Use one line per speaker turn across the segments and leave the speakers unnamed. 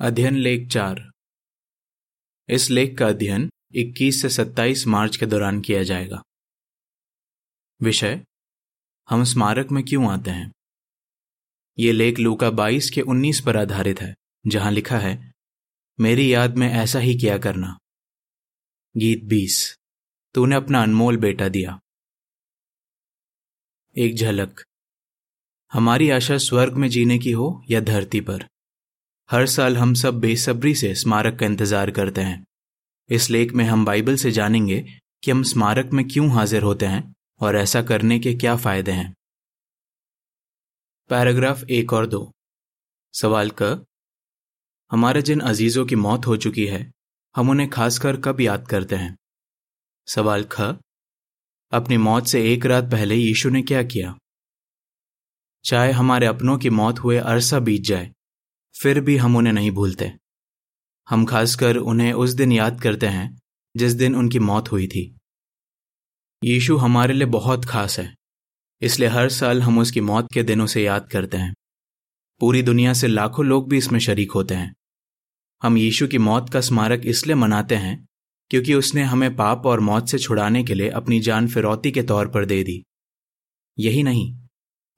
अध्ययन लेख चार। इस लेख का अध्ययन 21 से 27 मार्च के दौरान किया जाएगा। विषय, हम स्मारक में क्यों आते हैं? ये लेख लूका 22 के 19 पर आधारित है, जहाँ लिखा है, मेरी याद में ऐसा ही किया करना। गीत 20 तूने अपना अनमोल बेटा दिया। एक झलक, हमारी आशा स्वर्ग में जीने की हो या धरती पर? हर साल हम सब बेसब्री से स्मारक का इंतज़ार करते हैं। इस लेख में हम बाइबल से जानेंगे कि हम स्मारक में क्यों हाजिर होते हैं और ऐसा करने के क्या फ़ायदे हैं। पैराग्राफ एक और दो। सवाल क, हमारे जिन अजीजों की मौत हो चुकी है, हम उन्हें खासकर कब याद करते हैं? सवाल ख, अपनी मौत से एक रात पहले यीशु ने क्या किया? चाहे हमारे अपनों की मौत हुए अरसा बीत जाए फिर भी हम उन्हें नहीं भूलते। हम खासकर उन्हें उस दिन याद करते हैं, जिस दिन उनकी मौत हुई थी। यीशु हमारे लिए बहुत खास है, इसलिए हर साल हम उसकी मौत के दिनों से याद करते हैं। पूरी दुनिया से लाखों लोग भी इसमें शरीक होते हैं। हम यीशु की मौत का स्मारक इसलिए मनाते हैं, क्योंकि उसने हमें पाप और मौत से छुड़ाने के लिए अपनी जान फिरौती के तौर पर दे दी। यही नहीं,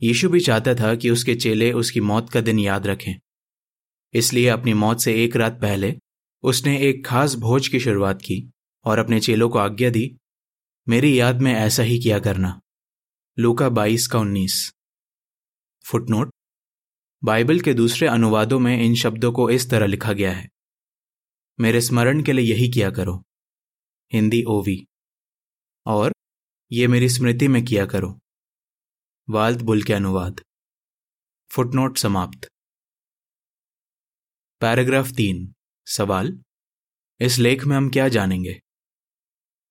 यीशु भी चाहता था कि उसके चेले उसकी मौत का दिन याद रखें। इसलिए अपनी मौत से एक रात पहले उसने एक खास भोज की शुरुआत की और अपने चेलों को आज्ञा दी, मेरी याद में ऐसा ही किया करना। लूका बाईस का उन्नीस। फुटनोट। बाइबल के दूसरे अनुवादों में इन शब्दों को इस तरह लिखा गया है। मेरे स्मरण के लिए यही किया करो। हिंदी ओवी। और ये मेरी स्मृति में किया करो। वाल्द बुल के अनुवाद। फुटनोट समाप्त। पैराग्राफ तीन, सवाल, इस लेख में हम क्या जानेंगे?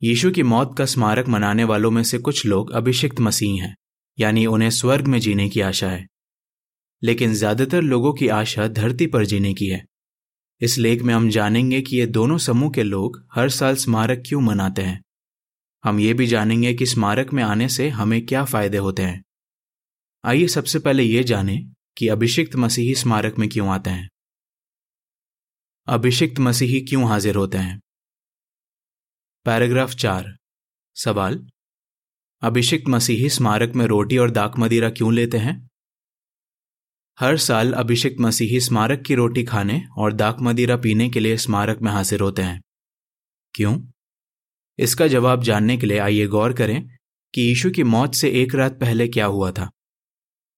यीशु की मौत का स्मारक मनाने वालों में से कुछ लोग अभिषिक्त मसीह हैं, यानी उन्हें स्वर्ग में जीने की आशा है। लेकिन ज़्यादातर लोगों की आशा धरती पर जीने की है। इस लेख में हम जानेंगे कि ये दोनों समूह के लोग हर साल स्मारक क्यों मनाते हैं। हम ये भी जानेंगे कि स्मारक में आने से हमें क्या फ़ायदे होते हैं। आइए सबसे पहले ये जानें कि अभिषिक्त मसीही स्मारक में क्यों आते हैं। अभिषिक्त मसीही क्यों हाजिर होते हैं? पैराग्राफ चार। सवाल, अभिषिक्त मसीही स्मारक में रोटी और दाक मदिरा क्यों लेते हैं? हर साल अभिषिक्त मसीही स्मारक की रोटी खाने और दाक मदिरा पीने के लिए स्मारक में हाजिर होते हैं। क्यों? इसका जवाब जानने के लिए आइए गौर करें कि यीशु की मौत से एक रात पहले क्या हुआ था।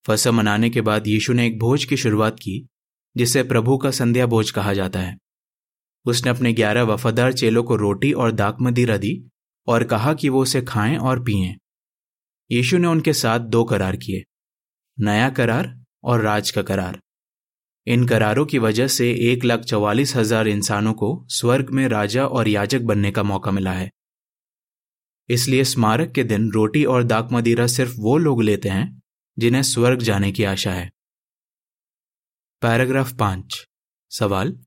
फसा मनाने के बाद यीशु ने एक भोज की शुरुआत की जिसे प्रभु का संध्या भोज कहा जाता है। उसने अपने ग्यारह वफादार चेलों को रोटी और दाक मदिरा दी और कहा कि वो उसे खाएँ और पिए। यीशु ने उनके साथ दो करार किए, नया करार और राज का करार। इन करारों की वजह से एक लाख चौवालीस हज़ार इंसानों को स्वर्ग में राजा और याजक बनने का मौका मिला है। इसलिए स्मारक के दिन रोटी और दाक मदिरा सिर्फ़ वो लोग लेते हैं जिन्हें स्वर्ग जाने की आशा है। पैराग्राफ पाँच। सवाल?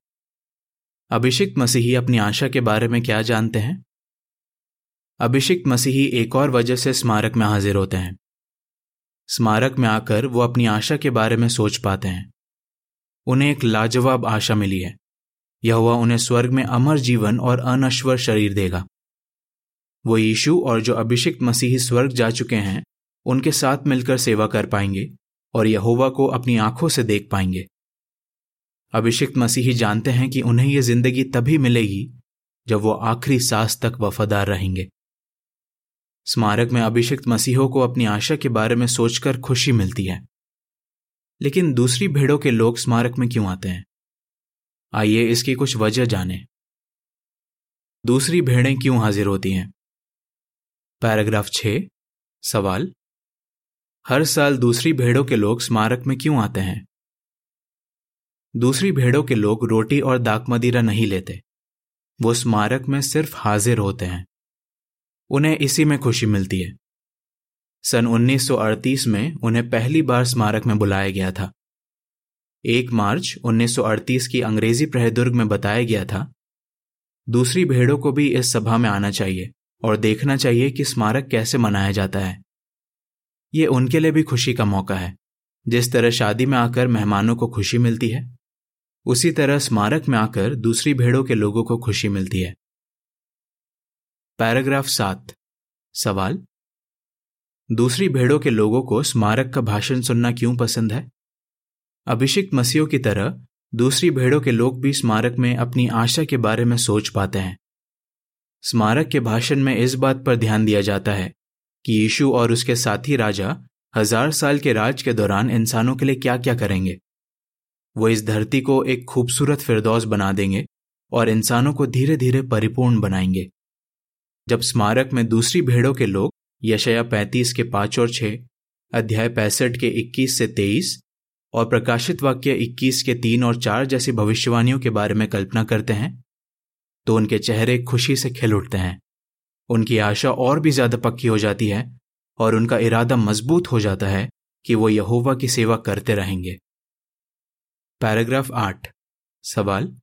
अभिषिक्त मसीही अपनी आशा के बारे में क्या जानते हैं? अभिषिक्त मसीही एक और वजह से स्मारक में हाजिर होते हैं। स्मारक में आकर वो अपनी आशा के बारे में सोच पाते हैं। उन्हें एक लाजवाब आशा मिली है। यह हुआ उन्हें स्वर्ग में अमर जीवन और अनश्वर शरीर देगा। वो यीशु और जो अभिषिक्त मसीही स्वर्ग जा चुके हैं, उनके साथ मिलकर सेवा कर पाएँगे और यहोवा को अपनी आँखों से देख पाएँगे। अभिषिक्त मसीही जानते हैं कि उन्हें यह ज़िंदगी तभी मिलेगी जब वो आखिरी सांस तक वफादार रहेंगे। स्मारक में अभिषिक्त मसीहों को अपनी आशा के बारे में सोचकर खुशी मिलती है। लेकिन दूसरी भेड़ों के लोग स्मारक में क्यों आते हैं? आइए इसकी कुछ वजह जाने। दूसरी भेड़ें क्यों हाजिर होती हैं? पैराग्राफ छ, सवाल। हर साल दूसरी भेड़ों के लोग स्मारक में क्यों आते हैं? दूसरी भेड़ों के लोग रोटी और दाक मदिरा नहीं लेते। वो स्मारक में सिर्फ़ हाजिर होते हैं। उन्हें इसी में खुशी मिलती है। सन 1938 में उन्हें पहली बार स्मारक में बुलाया गया था। एक मार्च 1938 की अंग्रेज़ी प्रहदुर्ग में बताया गया था, दूसरी भेड़ों को भी इस सभा में आना चाहिए और देखना चाहिए कि स्मारक कैसे मनाया जाता है। ये उनके लिए भी खुशी का मौका है। जिस तरह शादी में आकर मेहमानों को खुशी मिलती है उसी तरह स्मारक में आकर दूसरी भेड़ों के लोगों को खुशी मिलती है। पैराग्राफ सात। सवाल? दूसरी भेड़ों के लोगों को स्मारक का भाषण सुनना क्यों पसंद है? अभिषिक्त मसीहों की तरह दूसरी भेड़ों के लोग भी स्मारक में अपनी आशा के बारे में सोच पाते हैं। स्मारक के भाषण में इस बात पर ध्यान दिया जाता है कि यीशु और उसके साथी राजा हज़ार साल के राज के दौरान इंसानों के लिए क्या क्या करेंगे। वो इस धरती को एक खूबसूरत फिरदौस बना देंगे और इंसानों को धीरे धीरे परिपूर्ण बनाएँगे। जब स्मारक में दूसरी भेड़ों के लोग यशया पैंतीस के पाँच और छह, अध्याय पैंसठ के इक्कीस से तेईस और प्रकाशित वाक्य 21 के तीन और चार जैसी भविष्यवाणियों के बारे में कल्पना करते हैं तो उनके चेहरे खुशी से खिल उठते हैं। उनकी आशा और भी ज़्यादा पक्की हो जाती है और उनका इरादा मज़बूत हो जाता है कि वो यहोवा की सेवा करते रहेंगे। पैराग्राफ आठ। सवाल?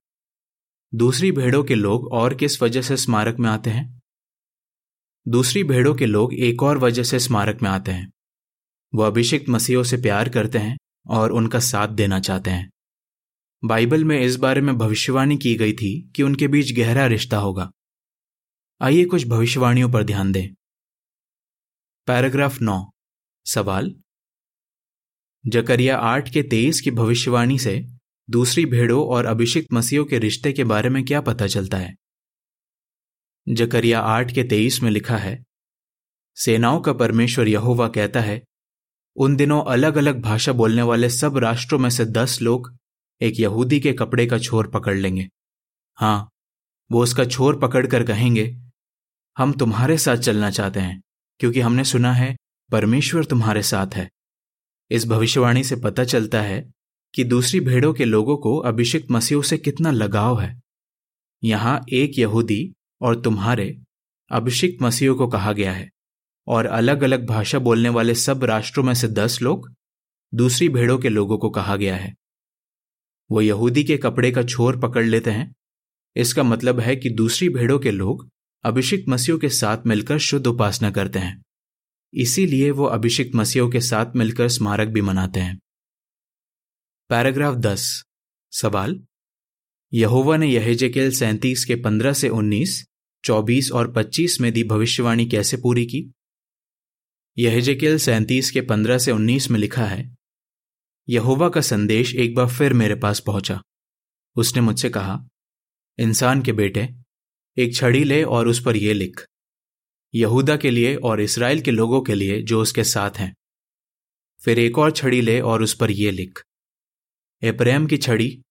दूसरी भेड़ों के लोग और किस वजह से स्मारक में आते हैं? दूसरी भेड़ों के लोग एक और वजह से स्मारक में आते हैं। वो अभिषेक मसीहों से प्यार करते हैं और उनका साथ देना चाहते हैं। बाइबल में इस बारे में भविष्यवाणी की गई थी कि उनके बीच गहरा रिश्ता होगा। आइए कुछ भविष्यवाणियों पर ध्यान दें। पैराग्राफ नौ। सवाल? जकरिया आठ के तेईस की भविष्यवाणी से दूसरी भेड़ों और अभिषिक्त मसीहों के रिश्ते के बारे में क्या पता चलता है? जकरिया आठ के तेईस में लिखा है, सेनाओं का परमेश्वर यहोवा कहता है, उन दिनों अलग अलग भाषा बोलने वाले सब राष्ट्रों में से दस लोग एक यहूदी के कपड़े का छोर पकड़ लेंगे। हाँ, वो उसका छोर पकड़कर कहेंगे, हम तुम्हारे साथ चलना चाहते हैं, क्योंकि हमने सुना है, परमेश्वर तुम्हारे साथ है। इस भविष्यवाणी से पता चलता है कि दूसरी भेड़ों के लोगों को अभिषिक्त मसीहों से कितना लगाव है। यहाँ एक यहूदी और तुम्हारे अभिषिक्त मसीहों को कहा गया है और अलग अलग भाषा बोलने वाले सब राष्ट्रों में से दस लोग दूसरी भेड़ों के लोगों को कहा गया है। वो यहूदी के कपड़े का छोर पकड़ लेते हैं। इसका मतलब है कि दूसरी भेड़ों के लोग अभिषिक्त मसीहों के साथ मिलकर शुद्ध उपासना करते हैं। इसीलिए वो अभिषिक्त मसीहों के साथ मिलकर स्मारक भी मनाते हैं। पैराग्राफ दस। सवाल? यहोवा ने यहेजेकेल सैंतीस के पंद्रह से उन्नीस, चौबीस और पच्चीस में दी भविष्यवाणी कैसे पूरी की? यहजेकेल सैंतीस के पंद्रह से उन्नीस में लिखा है, यहोवा का संदेश एक बार फिर मेरे पास पहुँचा। उसने मुझसे कहा, इंसान के बेटे, एक छड़ी ले और उस पर यह लिख। यहूदा के लिए और इसराइल के लोगों के लिए जो उसके साथ हैं। फिर एक और छड़ी ले और उस पर यह लिख, एप्रेम की छड़ी,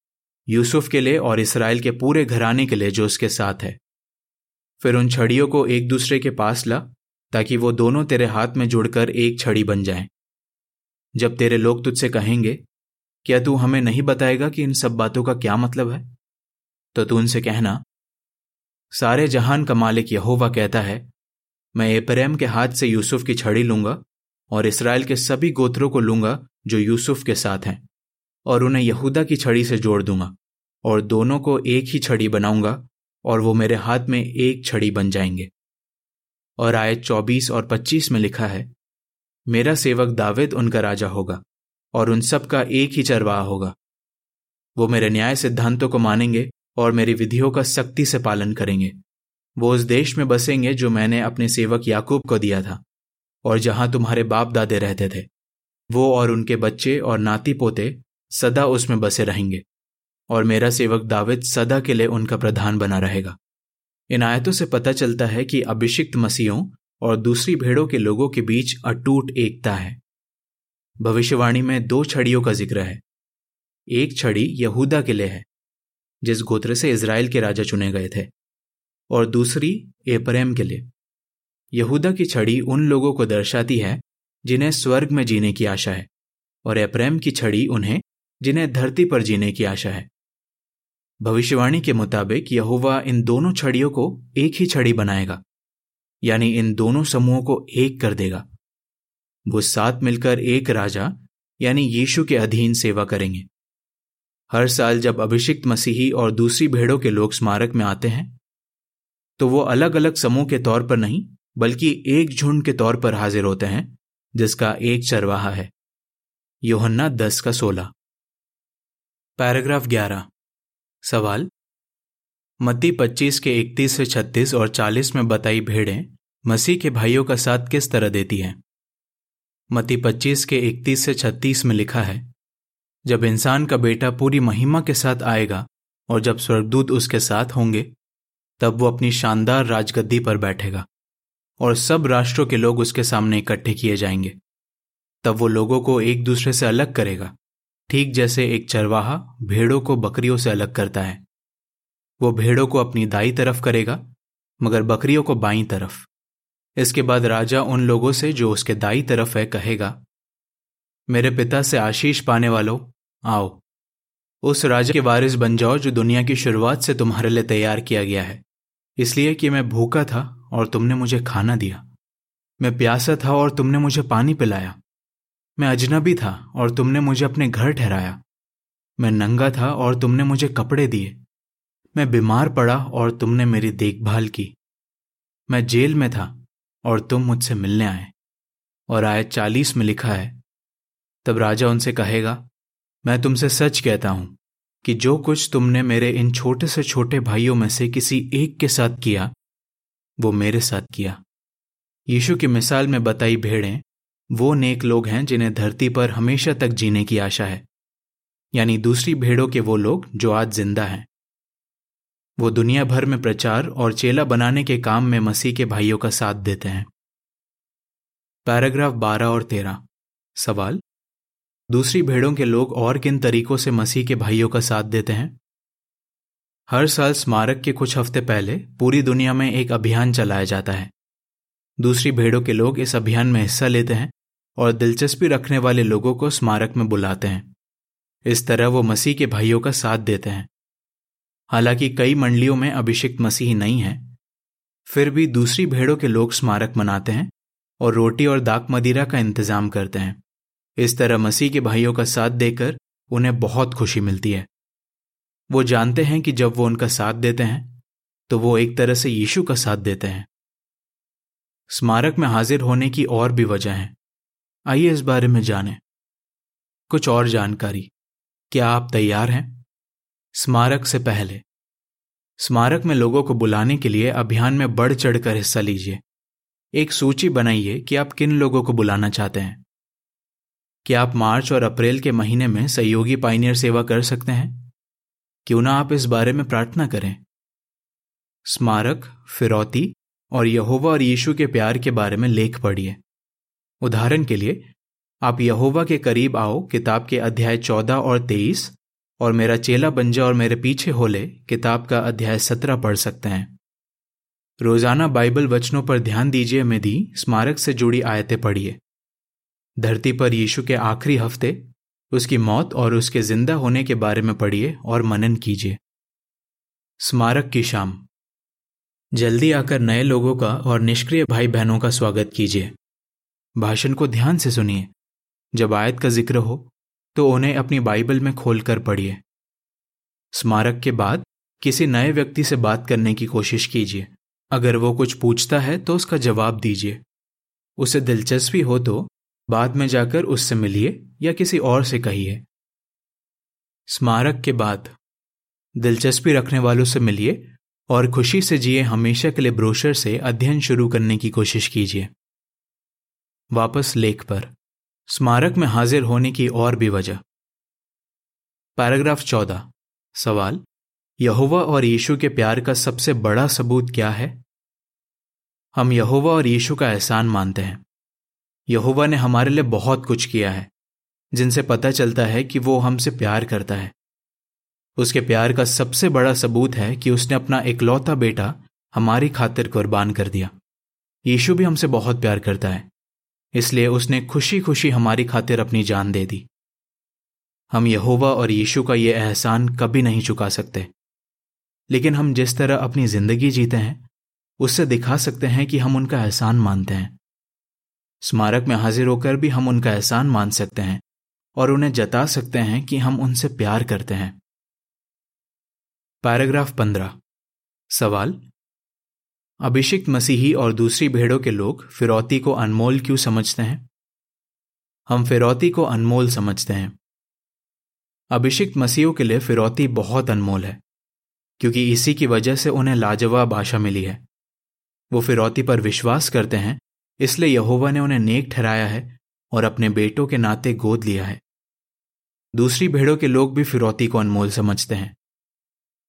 यूसुफ के लिए और इसराइल के पूरे घराने के लिए जो उसके साथ है। फिर उन छड़ियों को एक दूसरे के पास ला, ताकि वो दोनों तेरे हाथ में जुड़कर एक छड़ी बन जाएँ। जब तेरे लोग तुझसे कहेंगे, क्या तू हमें नहीं बताएगा कि इन सब बातों का क्या मतलब है? तो तू उनसे कहना, सारे जहान का मालिक यहोवा कहता है मैं एपरेम के हाथ से यूसुफ की छड़ी लूँगा और इसराइल के सभी गोत्रों को लूँगा जो यूसुफ के साथ हैं, और उन्हें यहूदा की छड़ी से जोड़ दूँगा, और दोनों को एक ही छड़ी बनाऊँगा, और वो मेरे हाथ में एक छड़ी बन जाएँगे। और आयत चौबीस और पच्चीस में लिखा है, मेरा सेवक दावेद उनका राजा होगा, और उन सब का एक ही चरवाहा होगा। वो मेरे न्याय सिद्धांतों को मानेंगे और मेरी विधियों का सख्ती से पालन करेंगे। वो उस देश में बसेंगे जो मैंने अपने सेवक याकूब को दिया था, और जहाँ तुम्हारे बाप दादे रहते थे। वो और उनके बच्चे और नाती पोते सदा उसमें बसे रहेंगे, और मेरा सेवक दाविद सदा के लिए उनका प्रधान बना रहेगा। इन आयतों से पता चलता है कि अभिषिक्त मसीहों और दूसरी भेड़ों के लोगों के बीच अटूट एकता है। भविष्यवाणी में दो छड़ियों का ज़िक्र है। एक छड़ी यहूदा के लिए है, जिस गोत्र से इसराइल के राजा चुने गए थे। और दूसरी, एपरेम के लिए। यहूदा की छड़ी उन लोगों को दर्शाती है, जिन्हें स्वर्ग में जीने की आशा है, और एप्रेम की छड़ी उन्हें, जिन्हें धरती पर जीने की आशा है। भविष्यवाणी के मुताबिक यहोवा इन दोनों छड़ियों को एक ही छड़ी बनाएगा, यानी इन दोनों समूहों को एक कर देगा। वो साथ मिलकर एक राजा, यानी यीशु के अधीन सेवा करेंगे। हर साल जब अभिषिक्त मसीही और दूसरी भेड़ों के लोग स्मारक में आते हैं तो वो अलग अलग समूह के तौर पर नहीं, बल्कि एक झुंड के तौर पर हाजिर होते हैं, जिसका एक चरवाहा है। योहन्ना दस का सोलह। पैराग्राफ ग्यारह। सवाल। मत्ती 25 के 31 से 36 और 40 में बताई भेड़ें मसीह के भाइयों का साथ किस तरह देती हैं? मत्ती 25 के 31 से 36 में लिखा है, जब इंसान का बेटा पूरी महिमा के साथ आएगा और जब स्वर्गदूत उसके साथ होंगे तब वो अपनी शानदार राजगद्दी पर बैठेगा और सब राष्ट्रों के लोग उसके सामने इकट्ठे किए जाएँगे। तब वो लोगों को एक दूसरे से अलग करेगा, ठीक जैसे एक चरवाहा भेड़ों को बकरियों से अलग करता है। वो भेड़ों को अपनी दाई तरफ़ करेगा, मगर बकरियों को बाई तरफ़। इसके बाद राजा उन लोगों से जो उसके दाई तरफ़ है कहेगा, मेरे पिता से आशीष पाने वालों, आओ। उस राजा के वारिस बन जाओ जो दुनिया की शुरुआत से तुम्हारे लिए तैयार किया गया है। इसलिए कि मैं भूखा था और तुमने मुझे खाना दिया। मैं प्यासा था और तुमने मुझे पानी पिलाया। मैं अजनबी था और तुमने मुझे अपने घर ठहराया। मैं नंगा था और तुमने मुझे कपड़े दिए। मैं बीमार पड़ा और तुमने मेरी देखभाल की। मैं जेल में था और तुम मुझसे मिलने आए। और आयत चालीस में लिखा है, तब राजा उनसे कहेगा, मैं तुमसे सच कहता हूँ। कि जो कुछ तुमने मेरे इन छोटे से छोटे भाइयों में से किसी एक के साथ किया, वो मेरे साथ किया। यीशु की मिसाल में बताई भेड़ें, वो नेक लोग हैं जिन्हें धरती पर हमेशा तक जीने की आशा है। यानी दूसरी भेड़ों के वो लोग जो आज ज़िंदा हैं। वो दुनिया भर में प्रचार और चेला बनाने के काम में मसीह के भाइयों का साथ देते हैं। पैराग्राफ बारह और तेरह। सवाल दूसरी भेड़ों के लोग और किन तरीकों से मसीह के भाइयों का साथ देते हैं? हर साल स्मारक के कुछ हफ़्ते पहले पूरी दुनिया में एक अभियान चलाया जाता है। दूसरी भेड़ों के लोग इस अभियान में हिस्सा लेते हैं और दिलचस्पी रखने वाले लोगों को स्मारक में बुलाते हैं। इस तरह वो मसीह के भाइयों का साथ देते हैं। हालाँकि कई मंडलियों में अभिषिक्त मसीह नहीं है। फिर भी दूसरी भेड़ों के लोग स्मारक मनाते हैं और रोटी और दाक मदिरा का इंतज़ाम करते हैं। इस तरह मसीह के भाइयों का साथ देकर उन्हें बहुत खुशी मिलती है। वो जानते हैं कि जब वो उनका साथ देते हैं तो वो एक तरह से यीशु का साथ देते हैं। स्मारक में हाजिर होने की और भी वजह है। आइए इस बारे में जानें। कुछ और जानकारी। क्या आप तैयार हैं? स्मारक से पहले। स्मारक में लोगों को बुलाने के लिए अभियान में बढ़ चढ़कर हिस्सा लीजिए। एक सूची बनाइए कि आप किन लोगों को बुलाना चाहते हैं। क्या आप मार्च और अप्रैल के महीने में सहयोगी पाइनियर सेवा कर सकते हैं? क्यों ना आप इस बारे में प्रार्थना करें। स्मारक, फिरौती और यहोवा और यीशु के प्यार के बारे में लेख पढ़िए। उदाहरण के लिए, आप यहोवा के करीब आओ, किताब के अध्याय चौदह और तेईस और मेरा चेला बन जा और मेरे पीछे होले, किताब का अध्याय सत्रह पढ़ सकते हैं। रोज़ाना बाइबल वचनों पर ध्यान दीजिए मेदी, स्मारक से जुड़ी आयतें पढ़िए। धरती पर यीशु के आखिरी हफ़्ते, उसकी मौत और उसके ज़िंदा होने के बारे में पढ़िए और मनन कीजिए। स्मारक की शाम। जल्दी आकर नए लोगों का और निष्क्रिय भाई बहनों का स्वागत कीजिए। भाषण को ध्यान से सुनिए। जब आयत का ज़िक्र हो तो उन्हें अपनी बाइबल में खोलकर पढ़िए। स्मारक के बाद किसी नए व्यक्ति से बात करने की कोशिश कीजिए। अगर वो कुछ पूछता है तो उसका जवाब दीजिए। उसे दिलचस्पी हो तो बाद में जाकर उससे मिलिए या किसी और से कहिए। स्मारक के बाद, दिलचस्पी रखने वालों से मिलिए और खुशी से जिए हमेशा के लिए ब्रोशर से अध्ययन शुरू करने की कोशिश कीजिए। वापस लेख पर, स्मारक में हाजिर होने की और भी वजह। पैराग्राफ चौदह, सवाल, यहोवा और यीशु के प्यार का सबसे बड़ा सबूत क्या है? हम यहोवा और यीशु का एहसान मानते हैं। यहोवा ने हमारे लिए बहुत कुछ किया है, जिनसे पता चलता है कि वो हमसे प्यार करता है। उसके प्यार का सबसे बड़ा सबूत है कि उसने अपना इकलौता बेटा हमारी खातिर कुर्बान कर दिया। यीशु भी हमसे बहुत प्यार करता है, इसलिए उसने खुशी खुशी हमारी खातिर अपनी जान दे दी। हम यहोवा और यीशु का यह एहसान कभी नहीं चुका सकते। लेकिन हम जिस तरह अपनी ज़िंदगी जीते हैं, उससे दिखा सकते हैं कि हम उनका एहसान मानते हैं। स्मारक में हाजिर होकर भी हम उनका एहसान मान सकते हैं और उन्हें जता सकते हैं कि हम उनसे प्यार करते हैं। पैराग्राफ पंद्रह। सवाल? अभिषिक्त मसीही और दूसरी भेड़ों के लोग फिरौती को अनमोल क्यों समझते हैं? हम फिरौती को अनमोल समझते हैं। अभिषिक्त मसीहों के लिए फिरौती बहुत अनमोल है, क्योंकि इसी की वजह से उन्हें लाजवाब आशा मिली है। वो फिरौती पर विश्वास करते हैं इसलिए यहोवा ने उन्हें नेक ठहराया है और अपने बेटों के नाते गोद लिया है। दूसरी भेड़ों के लोग भी फिरौती को अनमोल समझते हैं।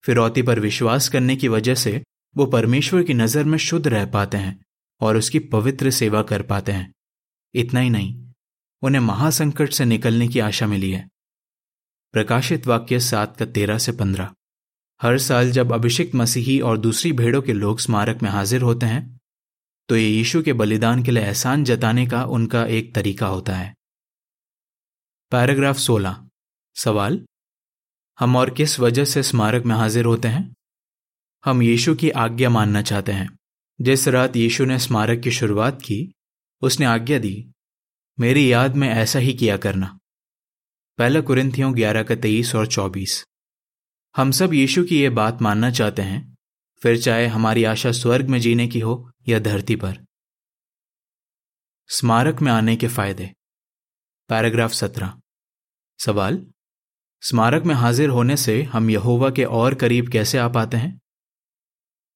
फिरौती पर विश्वास करने की वजह से वो परमेश्वर की नज़र में शुद्ध रह पाते हैं और उसकी पवित्र सेवा कर पाते हैं। इतना ही नहीं, उन्हें महासंकट से निकलने की आशा मिली है। प्रकाशित वाक्य सात का तेरह से पंद्रह। हर साल जब अभिषिक्त मसीही और दूसरी भेड़ों के लोग स्मारक में हाजिर होते हैं तो ये यीशु के बलिदान के लिए एहसान जताने का उनका एक तरीका होता है। पैराग्राफ 16 सवाल, हम और किस वजह से स्मारक में हाजिर होते हैं? हम यीशु की आज्ञा मानना चाहते हैं। जिस रात यीशु ने स्मारक की शुरुआत की, उसने आज्ञा दी, मेरी याद में ऐसा ही किया करना। पहला कुरिंथियों ग्यारह का तेईस और चौबीस। हम सब यीशु की ये बात मानना चाहते हैं फिर चाहे हमारी आशा स्वर्ग में जीने की हो या धरती पर। स्मारक में आने के फ़ायदे। पैराग्राफ सत्रह। सवाल, स्मारक में हाजिर होने से हम यहोवा के और करीब कैसे आ पाते हैं?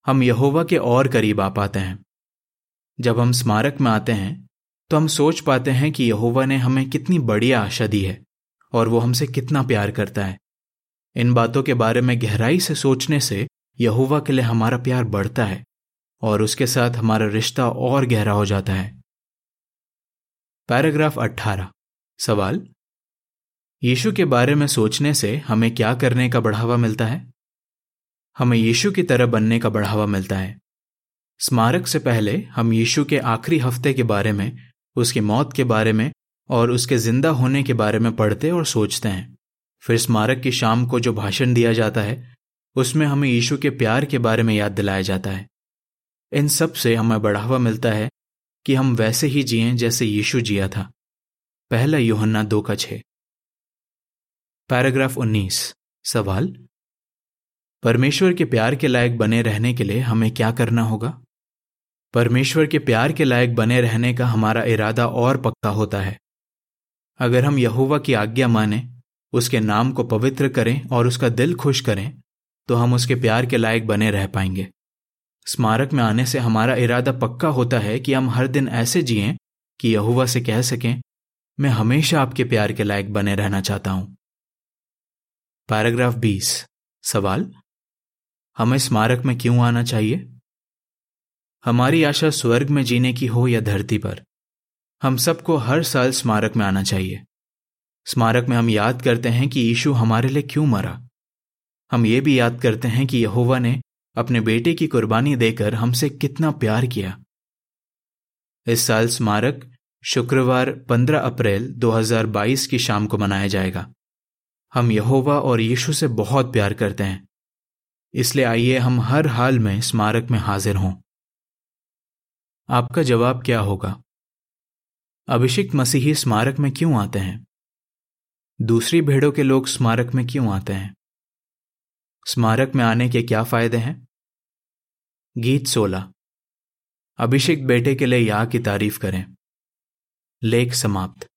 हम यहोवा के और करीब आ पाते हैं। जब हम स्मारक में आते हैं तो हम सोच पाते हैं कि यहोवा ने हमें कितनी बड़ी आशा दी है और वो हमसे कितना प्यार करता है। इन बातों के बारे में गहराई से सोचने से यहुवा के लिए हमारा प्यार बढ़ता है और उसके साथ हमारा रिश्ता और गहरा हो जाता है। पैराग्राफ 18 सवाल? यीशु के बारे में सोचने से हमें क्या करने का बढ़ावा मिलता है? हमें यीशु की तरह बनने का बढ़ावा मिलता है। स्मारक से पहले हम यीशु के आखिरी हफ़्ते के बारे में, उसकी मौत के बारे में और उसके ज़िंदा होने के बारे में पढ़ते और सोचते हैं। फिर स्मारक की शाम को जो भाषण दिया जाता है उसमें हमें यीशु के प्यार के बारे में याद दिलाया जाता है। इन सबसे हमें बढ़ावा मिलता है कि हम वैसे ही जिए जैसे यीशु जिया था। पहला योहन्ना दो का छे। पैराग्राफ उन्नीस। सवाल? परमेश्वर के प्यार के लायक बने रहने के लिए हमें क्या करना होगा? परमेश्वर के प्यार के लायक बने रहने का हमारा इरादा और पक्का होता है। अगर हम यहुवा की आज्ञा माने, उसके नाम को पवित्र करें और उसका दिल खुश करें तो हम उसके प्यार के लायक बने रह पाएँगे। स्मारक में आने से हमारा इरादा पक्का होता है कि हम हर दिन ऐसे जिए कि यहुवा से कह सकें, मैं हमेशा आपके प्यार के लायक बने रहना चाहता हूँ। पैराग्राफ 20 सवाल? हमें स्मारक में क्यों आना चाहिए? हमारी आशा स्वर्ग में जीने की हो या धरती पर, हम सबको हर साल स्मारक में आना चाहिए। स्मारक में हम याद करते हैं कि यीशु हमारे लिए क्यों मरा। हम ये भी याद करते हैं कि यहोवा ने अपने बेटे की कुर्बानी देकर हमसे कितना प्यार किया। इस साल स्मारक शुक्रवार 15 अप्रैल 2022 की शाम को मनाया जाएगा। हम यहोवा और यीशु से बहुत प्यार करते हैं। इसलिए आइए हम हर हाल में स्मारक में हाजिर हों। आपका जवाब क्या होगा? अभिषिक्त मसीही स्मारक में क्यों आते हैं? दूसरी भेड़ों के लोग स्मारक में क्यों आते हैं? स्मारक में आने के क्या फ़ायदे हैं? गीत सोलह। अभिषेक बेटे के लिए या की तारीफ़ करें। लेख समाप्त।